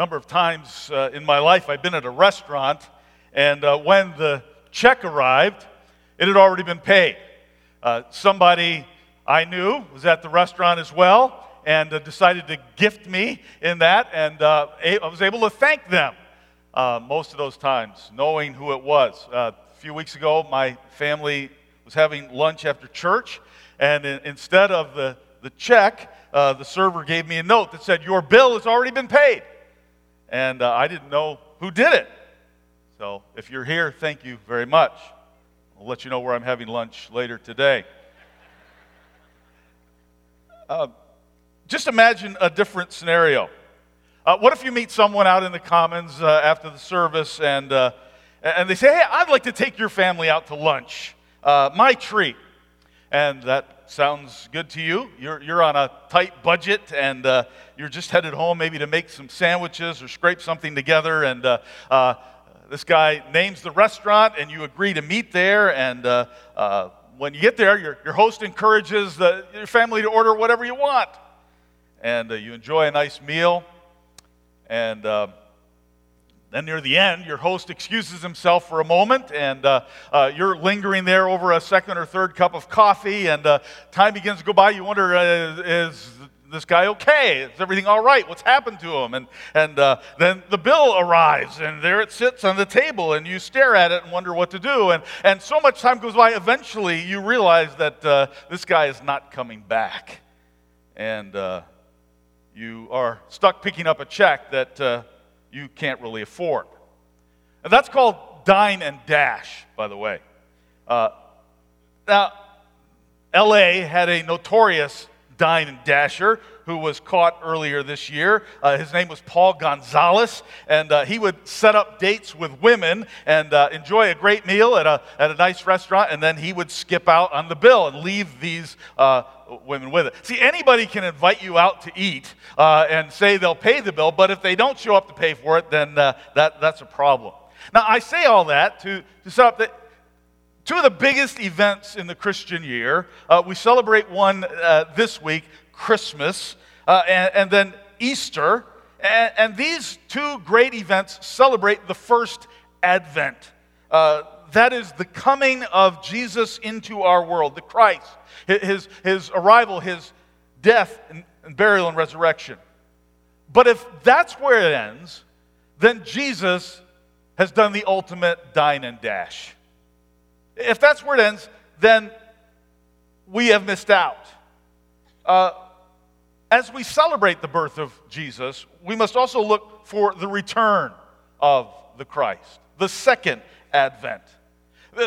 number of times uh, in my life I've been at a restaurant, and uh, when the check arrived, it had already been paid. Uh, somebody I knew was at the restaurant as well and uh, decided to gift me in that, and uh, I was able to thank them uh, most of those times, knowing who it was. a few weeks ago, my family was having lunch after church, and in, instead of the, the check, the server gave me a note that said, Your bill has already been paid and uh, I didn't know who did it. So if you're here, thank you very much. I'll let you know where I'm having lunch later today. Uh, just imagine a different scenario. Uh, what if you meet someone out in the commons uh, after the service and, uh, and they say, Hey, I'd like to take your family out to lunch. Uh, my treat. And that sounds good to you. You're, you're on a tight budget and uh, you're just headed home maybe to make some sandwiches or scrape something together. And uh, uh, this guy names the restaurant and you agree to meet there. And uh, uh, when you get there, your, your host encourages the, your family to order whatever you want. And uh, you enjoy a nice meal. And then, near the end, your host excuses himself for a moment, and uh, uh, you're lingering there over a second or third cup of coffee, and uh, time begins to go by. You wonder, uh, is this guy okay? Is everything all right? What's happened to him? And, and uh, then the bill arrives, and there it sits on the table, and you stare at it and wonder what to do. And, and so much time goes by, eventually, you realize that uh, this guy is not coming back. And you are stuck picking up a check that you can't really afford. And that's called dine and dash, by the way. Uh, now, LA had a notorious dine and dasher who was caught earlier this year. Uh, his name was Paul Gonzales, and uh, he would set up dates with women and uh, enjoy a great meal at a, at a nice restaurant, and then he would skip out on the bill and leave these uh, women with it. See, anybody can invite you out to eat uh, and say they'll pay the bill, but if they don't show up to pay for it, then uh, that, that's a problem. Now, I say all that to, to set up that two of the biggest events in the Christian year. Uh, we celebrate one uh, this week, Christmas, uh, and, and, then Easter. And, and, these two great events celebrate the first Advent. Uh, that is the coming of Jesus into our world, the Christ his, his arrival, his death and, and burial and resurrection. But if that's where it ends, then Jesus has done the ultimate dine and dash. If that's where it ends, then we have missed out. Uh, as we celebrate the birth of Jesus, we must also look for the return of the Christ, the second advent.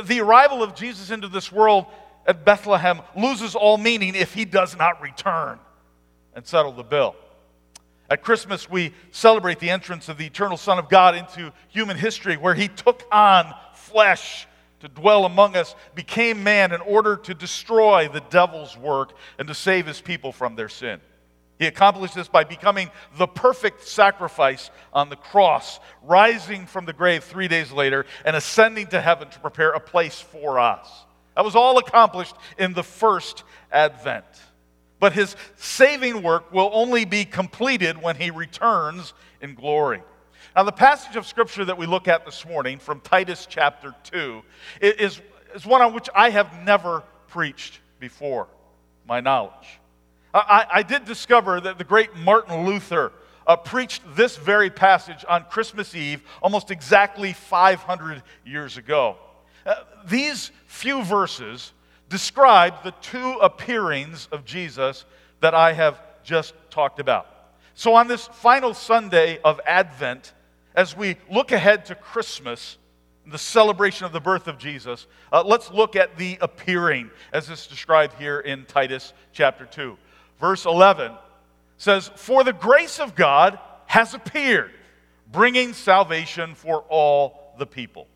The, arrival of Jesus into this world at Bethlehem loses all meaning if he does not return and settle the bill. At Christmas, we celebrate the entrance of the eternal Son of God into human history, where he took on flesh to dwell among us, became man in order to destroy the devil's work and to save his people from their sin. He accomplished this by becoming the perfect sacrifice on the cross, rising from the grave three days later, and ascending to heaven to prepare a place for us. That was all accomplished in the first advent. But his saving work will only be completed when he returns in glory. Now, the passage of scripture that we look at this morning from Titus chapter 2 is, is one on which I have never preached before, my knowledge. I, I did discover that the great Martin Luther uh, preached this very passage on Christmas Eve almost exactly 500 years ago. Uh, these few verses describe the two appearings of Jesus that I have just talked about. So, on this final Sunday of Advent, as we look ahead to Christmas, the celebration of the birth of Jesus, uh, let's look at the appearing as it's described here in Titus chapter 2. Verse 11 says, For the grace of God has appeared, bringing salvation for all the people.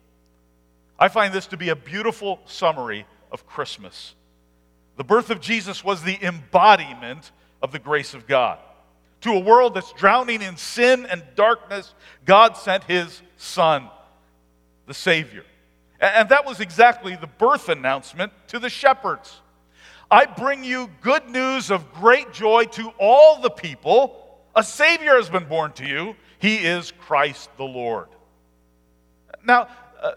I find this to be a beautiful summary of Christmas. The birth of Jesus was the embodiment of the grace of God. To a world that's drowning in sin and darkness, God sent his Son, the Savior. And that was exactly the birth announcement to the shepherds. I bring you good news of great joy to all the people. A Savior has been born to you. He is Christ the Lord. Now, uh,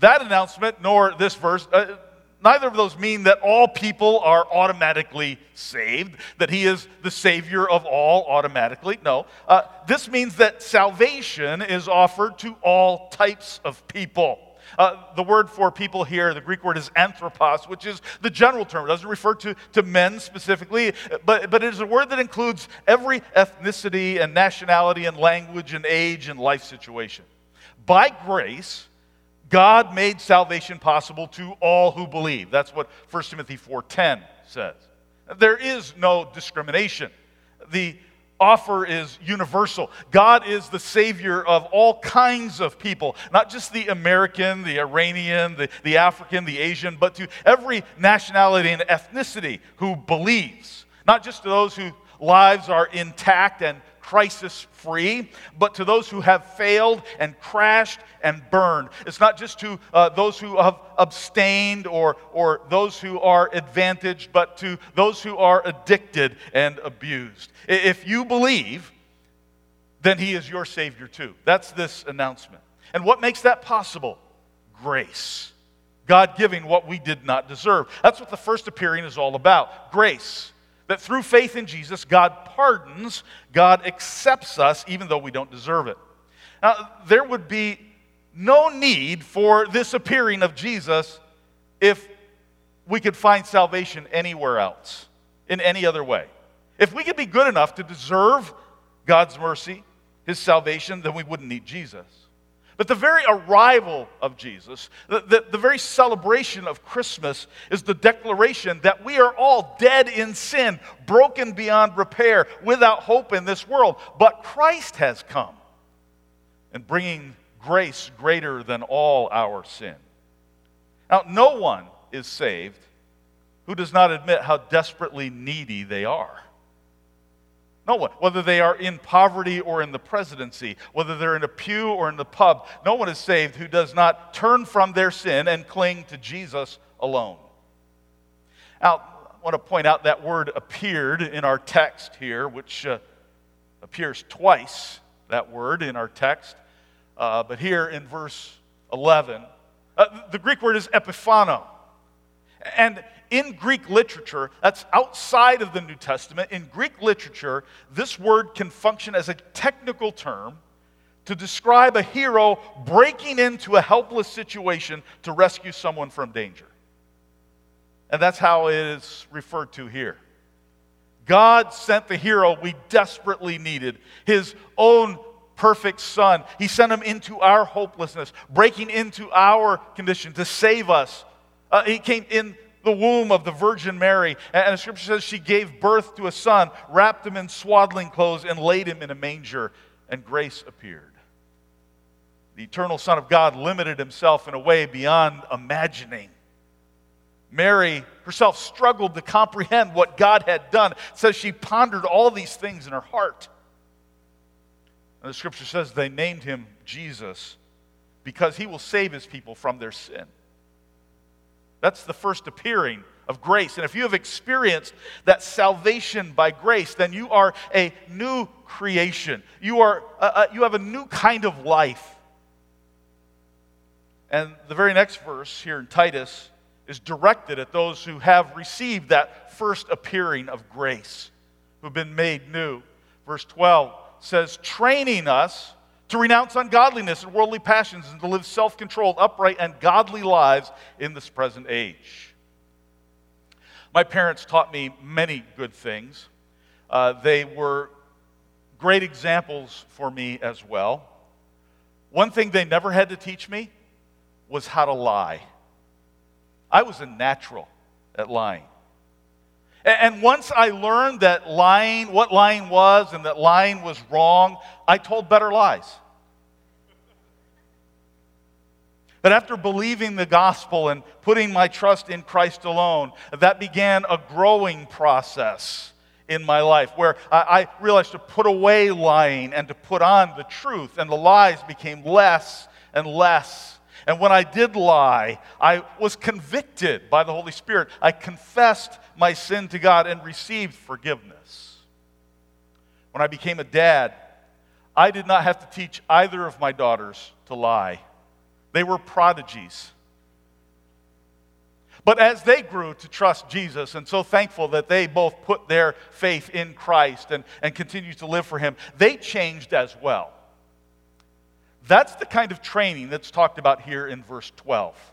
that announcement nor this verse, uh, neither of those mean that all people are automatically saved, that He is the Savior of all automatically. No. Uh, this means that salvation is offered to all types of people. Uh, the word for people here, the Greek word is anthropos, which is the general term. It doesn't refer to, to men specifically, but, but it is a word that includes every ethnicity and nationality and language and age and life situation. By grace, God made salvation possible to all who believe. That's what 1 Timothy 4:10 says. There is no discrimination. The offer is universal. God is the Savior of all kinds of people, not just the American, the Iranian, the, the African, the Asian, but to every nationality and ethnicity who believes. Not just to those whose lives are intact and crisis free, but to those who have failed and crashed and burned. It's not just to uh, those who have abstained or, or those who are advantaged, but to those who are addicted and abused. If you believe, then He is your Savior too. That's this announcement. And what makes that possible? Grace. God giving what we did not deserve. That's what the first appearing is all about grace that through faith in Jesus, God pardons, God accepts us, even though we don't deserve it. Now, there would be no need for this appearing of Jesus if we could find salvation anywhere else, in any other way. If we could be good enough to deserve God's mercy, His salvation, then we wouldn't need Jesus. But the very arrival of Jesus, the, the, the, very celebration of Christmas, is the declaration that we are all dead in sin, broken beyond repair, without hope in this world. But Christ has come and bringing grace greater than all our sin. Now, no one is saved who does not admit how desperately needy they are. No one, whether they are in poverty or in the presidency, whether they're in a pew or in the pub, no one is saved who does not turn from their sin and cling to Jesus alone. Now, I want to point out that word appeared in our text here, which uh, appears twice, that word in our text. Uh, but here in verse 11, uh, the Greek word is epiphano. And in Greek literature, that's outside of the New Testament, in Greek literature, this word can function as a technical term to describe a hero breaking into a helpless situation to rescue someone from danger. And that's how it is referred to here. God sent the hero we desperately needed, his own perfect son. He sent him into our hopelessness, breaking into our condition to save us. Uh, he came in the womb of the Virgin Mary. And the scripture says she gave birth to a son, wrapped him in swaddling clothes, and laid him in a manger, and grace appeared. The eternal Son of God limited himself in a way beyond imagining. Mary herself struggled to comprehend what God had done. It says she pondered all these things in her heart. And the scripture says they named him Jesus because he will save his people from their sin. That's the first appearing of grace. And if you have experienced that salvation by grace, then you are a new creation. You, are, uh, uh, you have a new kind of life. And the very next verse here in Titus is directed at those who have received that first appearing of grace, who've been made new. Verse 12 says, training us to renounce ungodliness and worldly passions, and to live self controlled, upright, and godly lives in this present age. My parents taught me many good things. Uh, they were great examples for me as well. One thing they never had to teach me was how to lie. I was a natural at lying. And once I learned that lying, what lying was, and that lying was wrong, I told better lies. But after believing the gospel and putting my trust in Christ alone, that began a growing process in my life where I, realized to put away lying and to put on the truth, and the lies became less and less. And when I did lie, I was convicted by the Holy Spirit. I confessed my sin to God and received forgiveness. When I became a dad, I did not have to teach either of my daughters to lie. They were prodigies. But as they grew to trust Jesus and so thankful that they both put their faith in Christ and, and continue to live for Him, they changed as well. That's the kind of training that's talked about here in verse 12.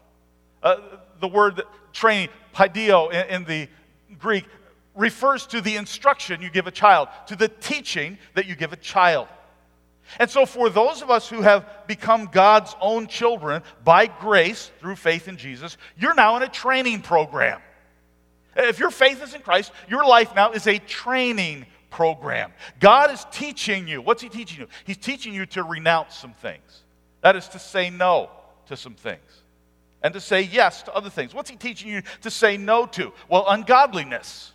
Uh, the word training, paidio in, in the Greek, refers to the instruction you give a child, to the teaching that you give a child. And so, for those of us who have become God's own children by grace through faith in Jesus, you're now in a training program. If your faith is in Christ, your life now is a training program. God is teaching you. What's He teaching you? He's teaching you to renounce some things. That is to say no to some things and to say yes to other things. What's He teaching you to say no to? Well, ungodliness.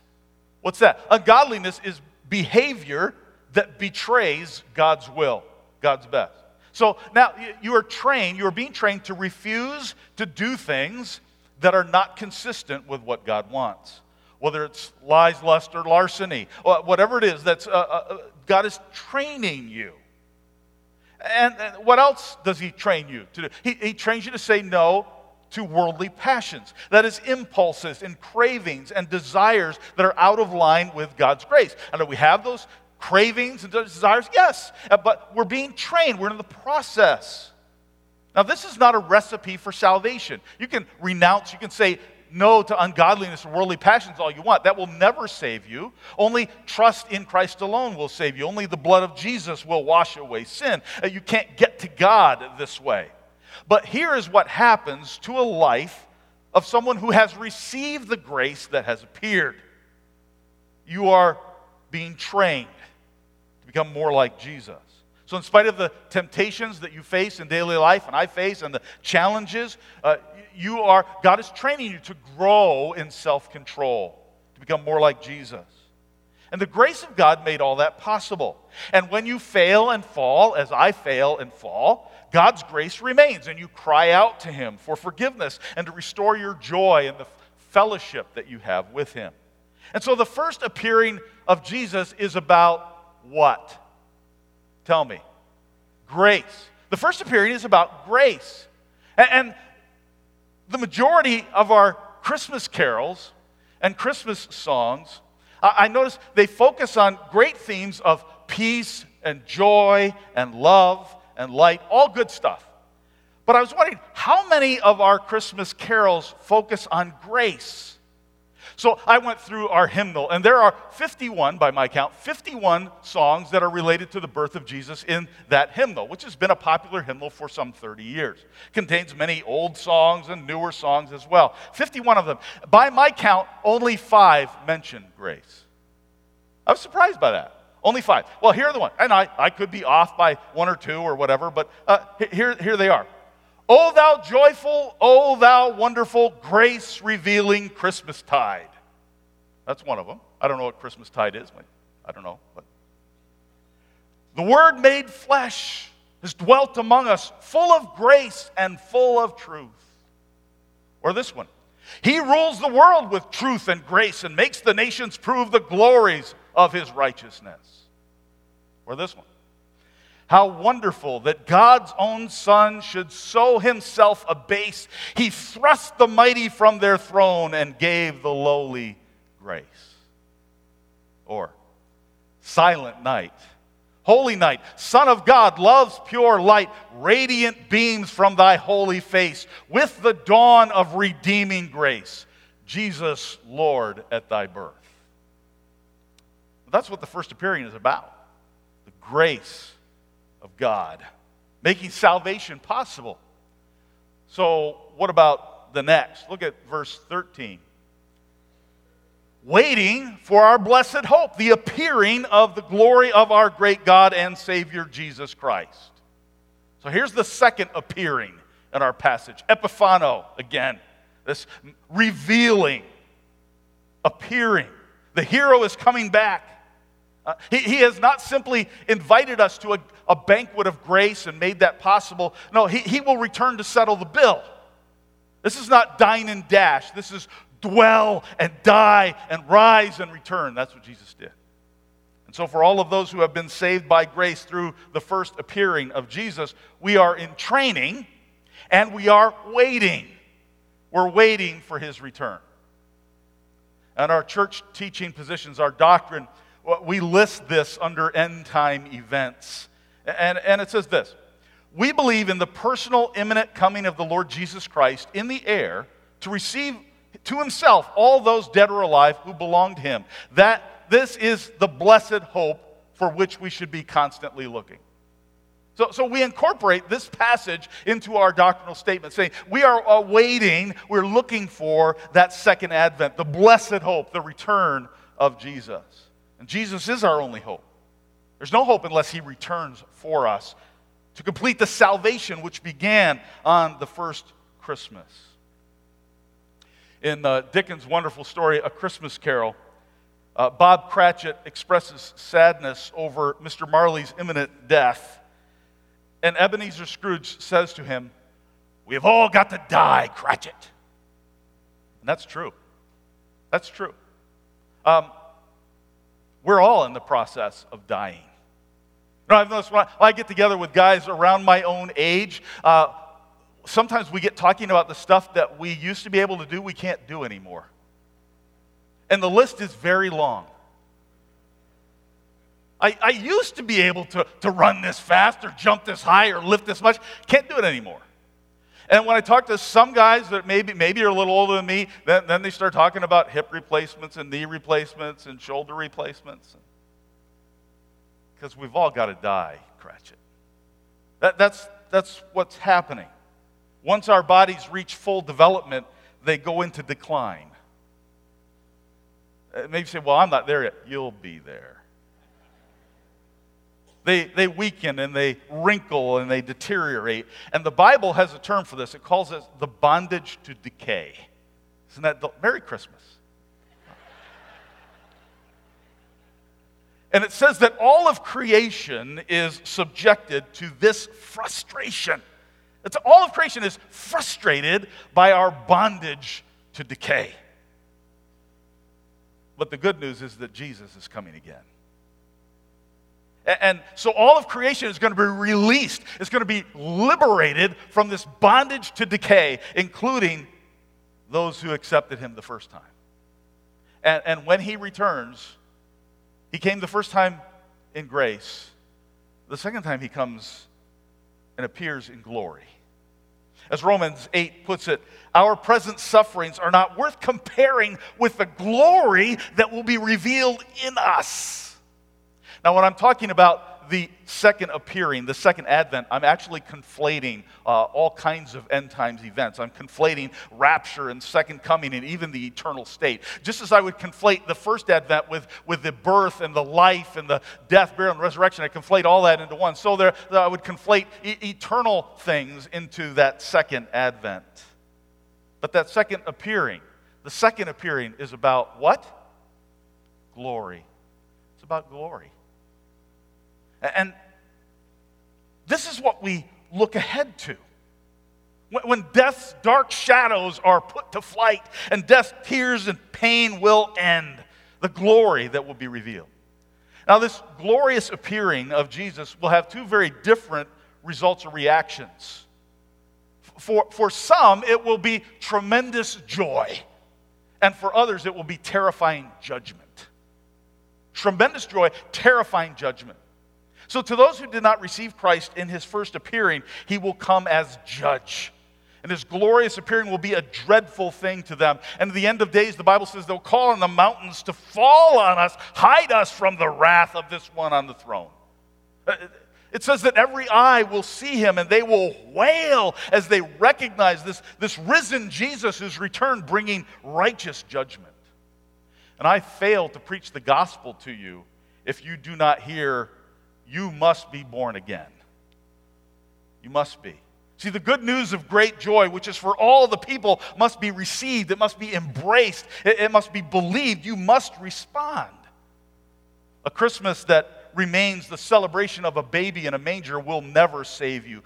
What's that? Ungodliness is behavior that betrays God's will, God's best. So now you are trained, you are being trained to refuse to do things that are not consistent with what God wants. Whether it's lies, lust, or larceny, whatever it is, that's, uh, uh, God is training you. And, and, what else does He train you to do? He, he trains you to say no to worldly passions. That is, impulses and cravings and desires that are out of line with God's grace. Know we have those cravings and desires? Yes, uh, but we're being trained, we're in the process. Now, this is not a recipe for salvation. You can renounce, you can say no to ungodliness and worldly passions all you want. That will never save you. Only trust in Christ alone will save you. Only the blood of Jesus will wash away sin. Uh, you can't get to God this way. But here is what happens to a life of someone who has received the grace that has appeared. You are being trained to become more like Jesus. So, in spite of the temptations that you face in daily life and I face and the challenges, uh, you are, God is training you to grow in self control, to become more like Jesus. And the grace of God made all that possible. And when you fail and fall, as I fail and fall, God's grace remains, and you cry out to Him for forgiveness and to restore your joy and the fellowship that you have with Him. And so the first appearing of Jesus is about what? Tell me. Grace. The first appearing is about grace. And, the majority of our Christmas carols and Christmas songs, I notice they focus on great themes of peace and joy and love and light, all good stuff. But I was wondering, how many of our Christmas carols focus on grace? So I went through our hymnal, and there are 51, by my count, 51 songs that are related to the birth of Jesus in that hymnal, which has been a popular hymnal for some 30 years. Contains many old songs and newer songs as well. 51 of them. By my count, only five mention grace. I was surprised by that. Only five. Well, here are the ones. And I, I could be off by one or two or whatever, but uh, here, here they are. O thou joyful, O thou wonderful, grace revealing Christmas tide. That's one of them. I don't know what Christmas tide is. I don't know. But the Word made flesh has dwelt among us, full of grace and full of truth. Or this one. He rules the world with truth and grace and makes the nations prove the glories of his righteousness. Or this one. How wonderful that God's own Son should so himself abase. He thrust the mighty from their throne and gave the lowly grace. Or, silent night. Holy night, Son of God, love's pure light, radiant beams from thy holy face, with the dawn of redeeming grace. Jesus, Lord, at thy birth. That's what the first appearing is about the grace of God, making salvation possible. So, what about the next? Look at verse 13 waiting for our blessed hope, the appearing of the glory of our great God and Savior Jesus Christ. So here's the second appearing in our passage Epiphano again, this revealing, appearing. The hero is coming back. Uh, he, he, has not simply invited us to a, a, banquet of grace and made that possible. No, he, he will return to settle the bill. This is not dine and dash. This is dwell and die and rise and return. That's what Jesus did. And so, for all of those who have been saved by grace through the first appearing of Jesus, we are in training and we are waiting. We're waiting for his return. And our church teaching positions, our doctrine, we list this under end time events. And, and it says this We believe in the personal, imminent coming of the Lord Jesus Christ in the air to receive to himself all those dead or alive who belong to him. That this is the blessed hope for which we should be constantly looking. So, so we incorporate this passage into our doctrinal statement, saying we are awaiting, we're looking for that second advent, the blessed hope, the return of Jesus. And Jesus is our only hope. There's no hope unless he returns for us to complete the salvation which began on the first Christmas. In uh, Dickens' wonderful story, A Christmas Carol, uh, Bob Cratchit expresses sadness over Mr. Marley's imminent death. And Ebenezer Scrooge says to him, We have all got to die, Cratchit. And that's true. That's true. Um, we're all in the process of dying. You know, I've noticed when I, I get together with guys around my own age, uh, sometimes we get talking about the stuff that we used to be able to do, we can't do anymore. And the list is very long. I, I used to be able to, to run this fast or jump this high or lift this much. Can't do it anymore. And when I talk to some guys that maybe, maybe are a little older than me, then, then they start talking about hip replacements and knee replacements and shoulder replacements. Because we've all got to die, Cratchit. That, that's, that's what's happening. Once our bodies reach full development, they go into decline. Uh, maybe you say, Well, I'm not there yet. You'll be there. They, they weaken and they wrinkle and they deteriorate. And the Bible has a term for this. It calls it the bondage to decay. Isn't that the, Merry Christmas? And it says that all of creation is subjected to this frustration. It's, all of creation is frustrated by our bondage to decay. But the good news is that Jesus is coming again. And so all of creation is going to be released, it's going to be liberated from this bondage to decay, including those who accepted him the first time. And, and when he returns, he came the first time in grace, the second time he comes and appears in glory. As Romans 8 puts it, our present sufferings are not worth comparing with the glory that will be revealed in us. Now, when I'm talking about the second appearing, the second advent, I'm actually conflating uh, all kinds of end times events. I'm conflating rapture and second coming and even the eternal state. Just as I would conflate the first advent with, with the birth and the life and the death, burial, and resurrection, I conflate all that into one. So there, I would conflate e- eternal things into that second advent. But that second appearing, the second appearing is about what? Glory. It's about glory. And this is what we look ahead to. When death's dark shadows are put to flight and death's tears and pain will end, the glory that will be revealed. Now, this glorious appearing of Jesus will have two very different results or reactions. For, for some, it will be tremendous joy, and for others, it will be terrifying judgment. Tremendous joy, terrifying judgment. So, to those who did not receive Christ in his first appearing, he will come as judge. And his glorious appearing will be a dreadful thing to them. And at the end of days, the Bible says they'll call on the mountains to fall on us, hide us from the wrath of this one on the throne. Uh, it says that every eye will see him and they will wail as they recognize this, this risen Jesus who's returned bringing righteous judgment. And I fail to preach the gospel to you if you do not hear you must be born again. You must be. See, the good news of great joy, which is for all the people, must be received, it must be embraced, it, it must be believed. You must respond. A Christmas that remains the celebration of a baby in a manger will never save you.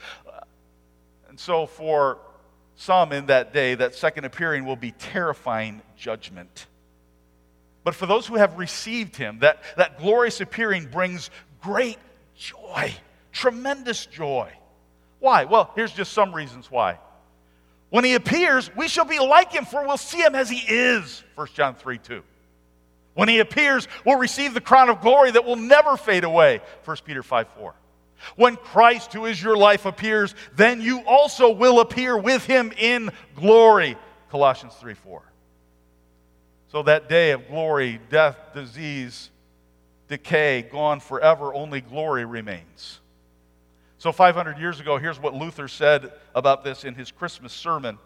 And so, for some in that day, that second appearing will be terrifying judgment. But for those who have received him, that, that glorious appearing brings great joy, tremendous joy. Why? Well, here's just some reasons why. When he appears, we shall be like him, for we'll see him as he is. 1 John 3 2. When he appears, we'll receive the crown of glory that will never fade away. 1 Peter 5 4. When Christ, who is your life, appears, then you also will appear with him in glory. Colossians 3 4. So that day of glory, death, disease, decay, gone forever, only glory remains. So 500 years ago, here's what Luther said about this in his Christmas sermon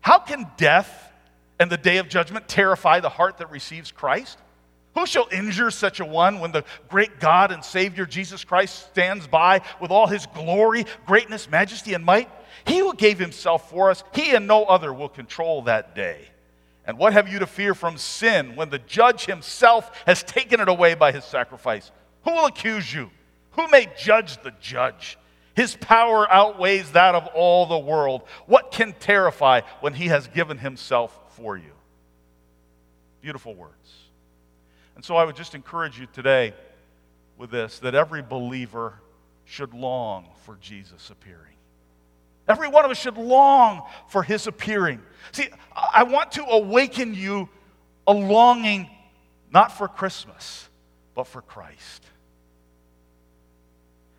How can death and the day of judgment terrify the heart that receives Christ? Who shall injure such a one when the great God and Savior Jesus Christ stands by with all his glory, greatness, majesty, and might? He who gave himself for us, he and no other will control that day. And what have you to fear from sin when the judge himself has taken it away by his sacrifice? Who will accuse you? Who may judge the judge? His power outweighs that of all the world. What can terrify when he has given himself for you? Beautiful words. And so I would just encourage you today with this that every believer should long for Jesus appearing. Every one of us should long for his appearing. See, I want to awaken you a longing not for Christmas, but for Christ.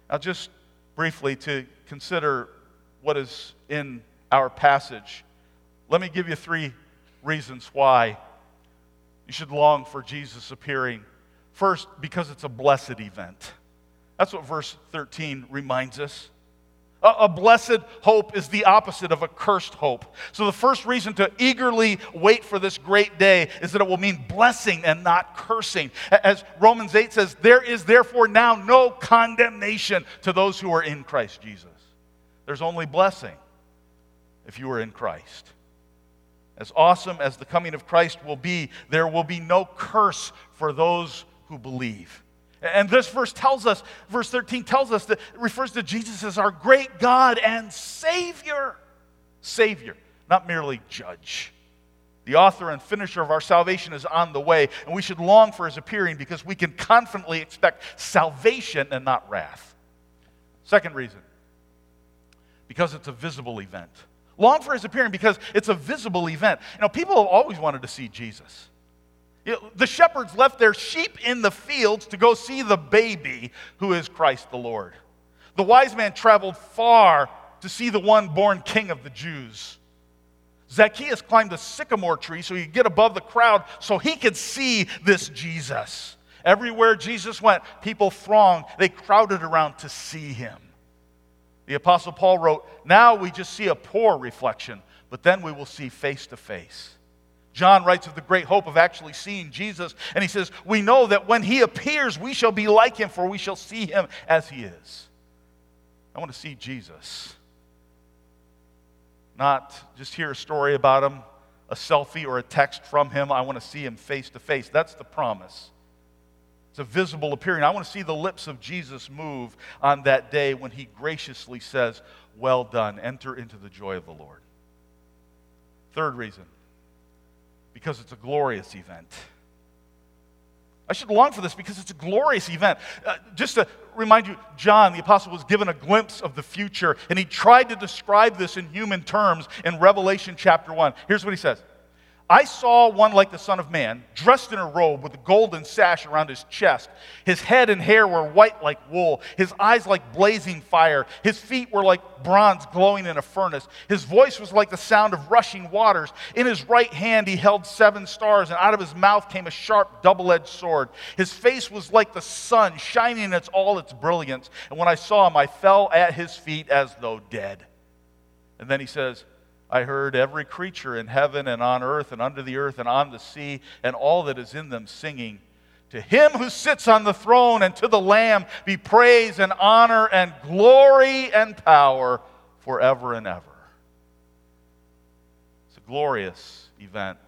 Now, just briefly to consider what is in our passage, let me give you three reasons why you should long for Jesus appearing. First, because it's a blessed event. That's what verse 13 reminds us. A, blessed hope is the opposite of a cursed hope. So, the first reason to eagerly wait for this great day is that it will mean blessing and not cursing. As Romans 8 says, there is therefore now no condemnation to those who are in Christ Jesus. There's only blessing if you are in Christ. As awesome as the coming of Christ will be, there will be no curse for those who believe. And this verse tells us, verse 13 tells us that it refers to Jesus as our great God and Savior. Savior, not merely judge. The author and finisher of our salvation is on the way, and we should long for his appearing because we can confidently expect salvation and not wrath. Second reason, because it's a visible event. Long for his appearing because it's a visible event. You know, people have always wanted to see Jesus. You know, the shepherds left their sheep in the fields to go see the baby who is Christ the Lord. The wise man traveled far to see the one born king of the Jews. Zacchaeus climbed a sycamore tree so he could get above the crowd so he could see this Jesus. Everywhere Jesus went, people thronged. They crowded around to see him. The Apostle Paul wrote, Now we just see a poor reflection, but then we will see face to face. John writes of the great hope of actually seeing Jesus, and he says, We know that when he appears, we shall be like him, for we shall see him as he is. I want to see Jesus. Not just hear a story about him, a selfie or a text from him. I want to see him face to face. That's the promise. It's a visible appearing. I want to see the lips of Jesus move on that day when he graciously says, Well done, enter into the joy of the Lord. Third reason because it's a glorious event. I should long for this because it's a glorious event. Uh, just to remind you, John, the apostle, was given a glimpse of the future, and he tried to describe this in human terms in Revelation chapter 1. Here's what he says I saw one like the Son of Man, dressed in a robe with a golden sash around his chest. His head and hair were white like wool, his eyes like blazing fire, his feet were like bronze glowing in a furnace. His voice was like the sound of rushing waters. In his right hand he held seven stars, and out of his mouth came a sharp double edged sword. His face was like the sun, shining in all its brilliance. And when I saw him, I fell at his feet as though dead. And then he says, I heard every creature in heaven and on earth and under the earth and on the sea and all that is in them singing. To him who sits on the throne and to the Lamb be praise and honor and glory and power forever and ever. It's a glorious event.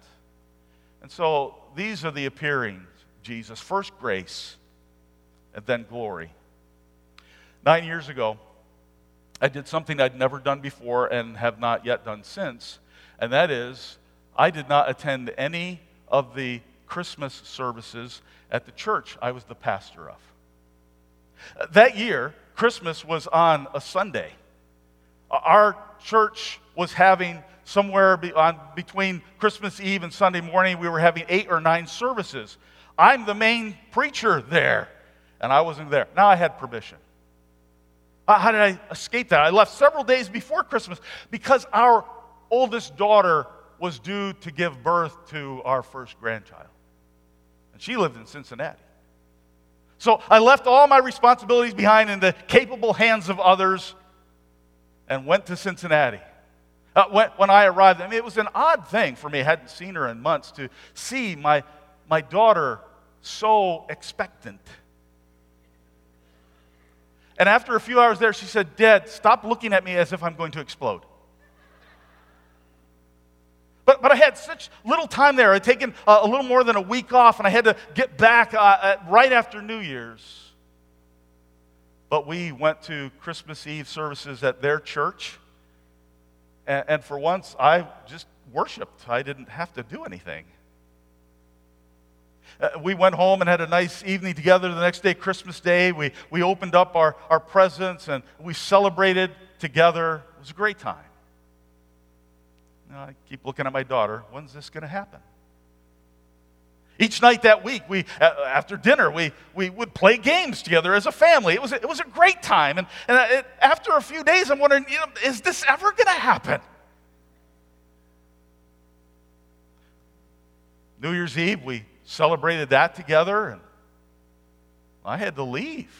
And so these are the appearings Jesus. First grace, and then glory. Nine years ago, I did something I'd never done before and have not yet done since, and that is I did not attend any of the Christmas services at the church I was the pastor of. That year, Christmas was on a Sunday. Our church was having somewhere on, between Christmas Eve and Sunday morning, we were having eight or nine services. I'm the main preacher there, and I wasn't there. Now I had permission. How did I escape that? I left several days before Christmas because our oldest daughter was due to give birth to our first grandchild. And she lived in Cincinnati. So I left all my responsibilities behind in the capable hands of others and went to Cincinnati. Uh, when, when, I arrived, I mean, it was an odd thing for me. I hadn't seen her in months to see my, my daughter so expectant. And after a few hours there, she said, Dad, stop looking at me as if I'm going to explode. But, but I had such little time there. I'd taken a, a little more than a week off, and I had to get back uh, at, right after New Year's. But we went to Christmas Eve services at their church and, and for once, I just worshiped. I didn't have to do anything. Uh, we went home and had a nice evening together the next day, Christmas Day. We, we opened up our, our presents and we celebrated together. It was a great time. Now, I keep looking at my daughter. When's this going to happen? Each night that week, we, after dinner, we, we would play games together as a family. It was a, it was a great time. And, and it, after a few days, I'm wondering, you know, is this ever going to happen? New Year's Eve, we celebrated that together, and I had to leave.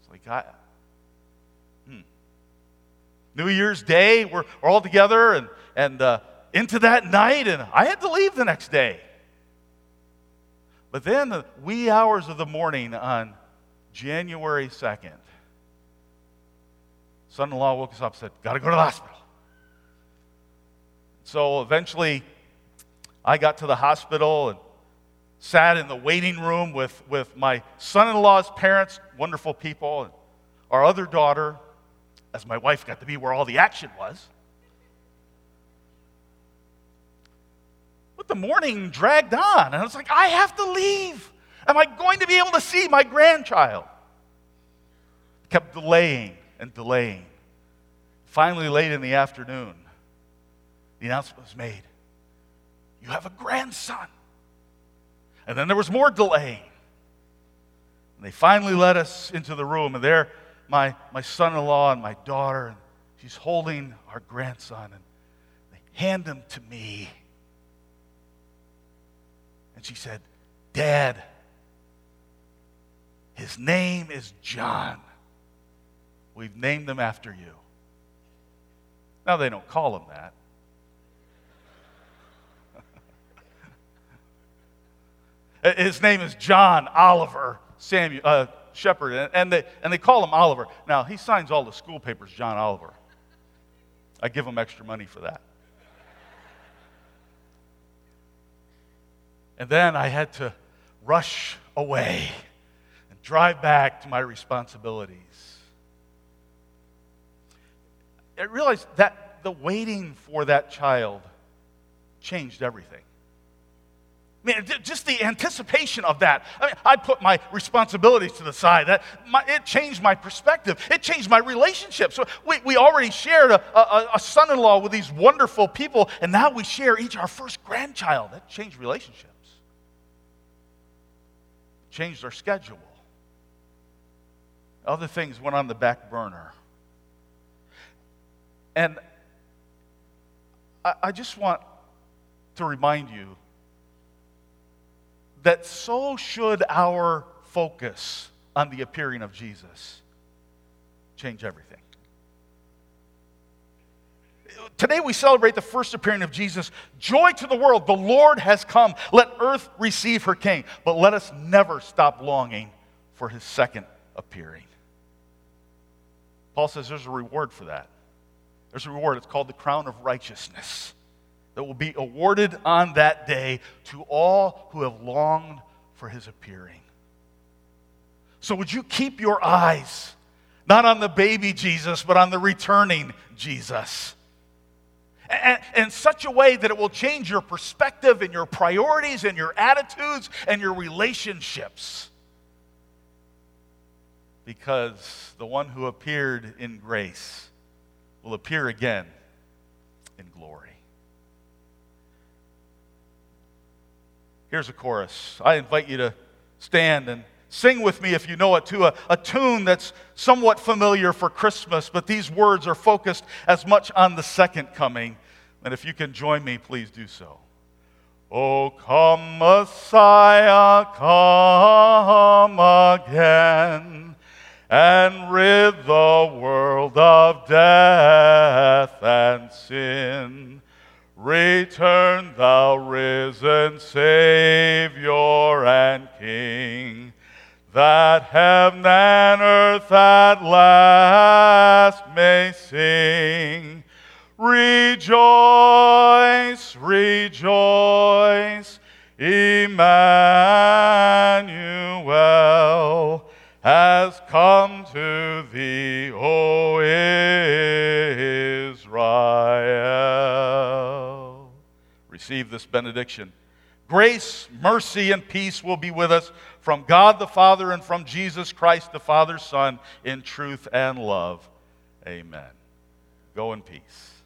It's like, I, hmm. New Year's Day, we're, we're all together, and, and uh, into that night, and I had to leave the next day. But then, the wee hours of the morning on January 2nd, son in law woke us up and said, Got to go to the hospital. So eventually, I got to the hospital and sat in the waiting room with, with my son in law's parents, wonderful people, and our other daughter, as my wife got to be where all the action was. But the morning dragged on, and I was like, I have to leave. Am I going to be able to see my grandchild? Kept delaying and delaying. Finally, late in the afternoon, the announcement was made You have a grandson. And then there was more delay. And they finally let us into the room, and there, my, my son in law and my daughter, and she's holding our grandson, and they hand him to me. And she said, Dad, his name is John. We've named him after you. Now, they don't call him that. His name is John Oliver Samuel uh, Shepherd, and they, and they call him Oliver. Now, he signs all the school papers, John Oliver. I give him extra money for that. And then I had to rush away and drive back to my responsibilities. I realized that the waiting for that child changed everything. I mean, just the anticipation of that. I mean, I put my responsibilities to the side. That my, it changed my perspective. It changed my relationship. So we, we already shared a, a, a son-in-law with these wonderful people, and now we share each our first grandchild. That changed relationships changed our schedule. Other things went on the back burner. And I, I just want to remind you that so should our focus on the appearing of Jesus change everything. Today we celebrate the first appearing of Jesus. Joy to the world, the Lord has come. Let earth receive her king. But let us never stop longing for his second appearing. Paul says there's a reward for that. There's a reward. It's called the crown of righteousness that will be awarded on that day to all who have longed for his appearing. So, would you keep your eyes not on the baby Jesus, but on the returning Jesus? and, in such a way that it will change your perspective and your priorities and your attitudes and your relationships. Because the one who appeared in grace will appear again in glory. Here's a chorus. I invite you to stand and Sing with me if you know it to a, a tune that's somewhat familiar for Christmas, but these words are focused as much on the second coming. And if you can join me, please do so. Oh, come, Messiah, come again and rid the world of death and sin. Return, thou risen Savior and King that heaven and earth at last may sing. Rejoice, rejoice, Emmanuel has come to thee, O Receive this benediction. Grace, mercy, and peace will be with us from God the Father and from Jesus Christ the Father's Son in truth and love. Amen. Go in peace.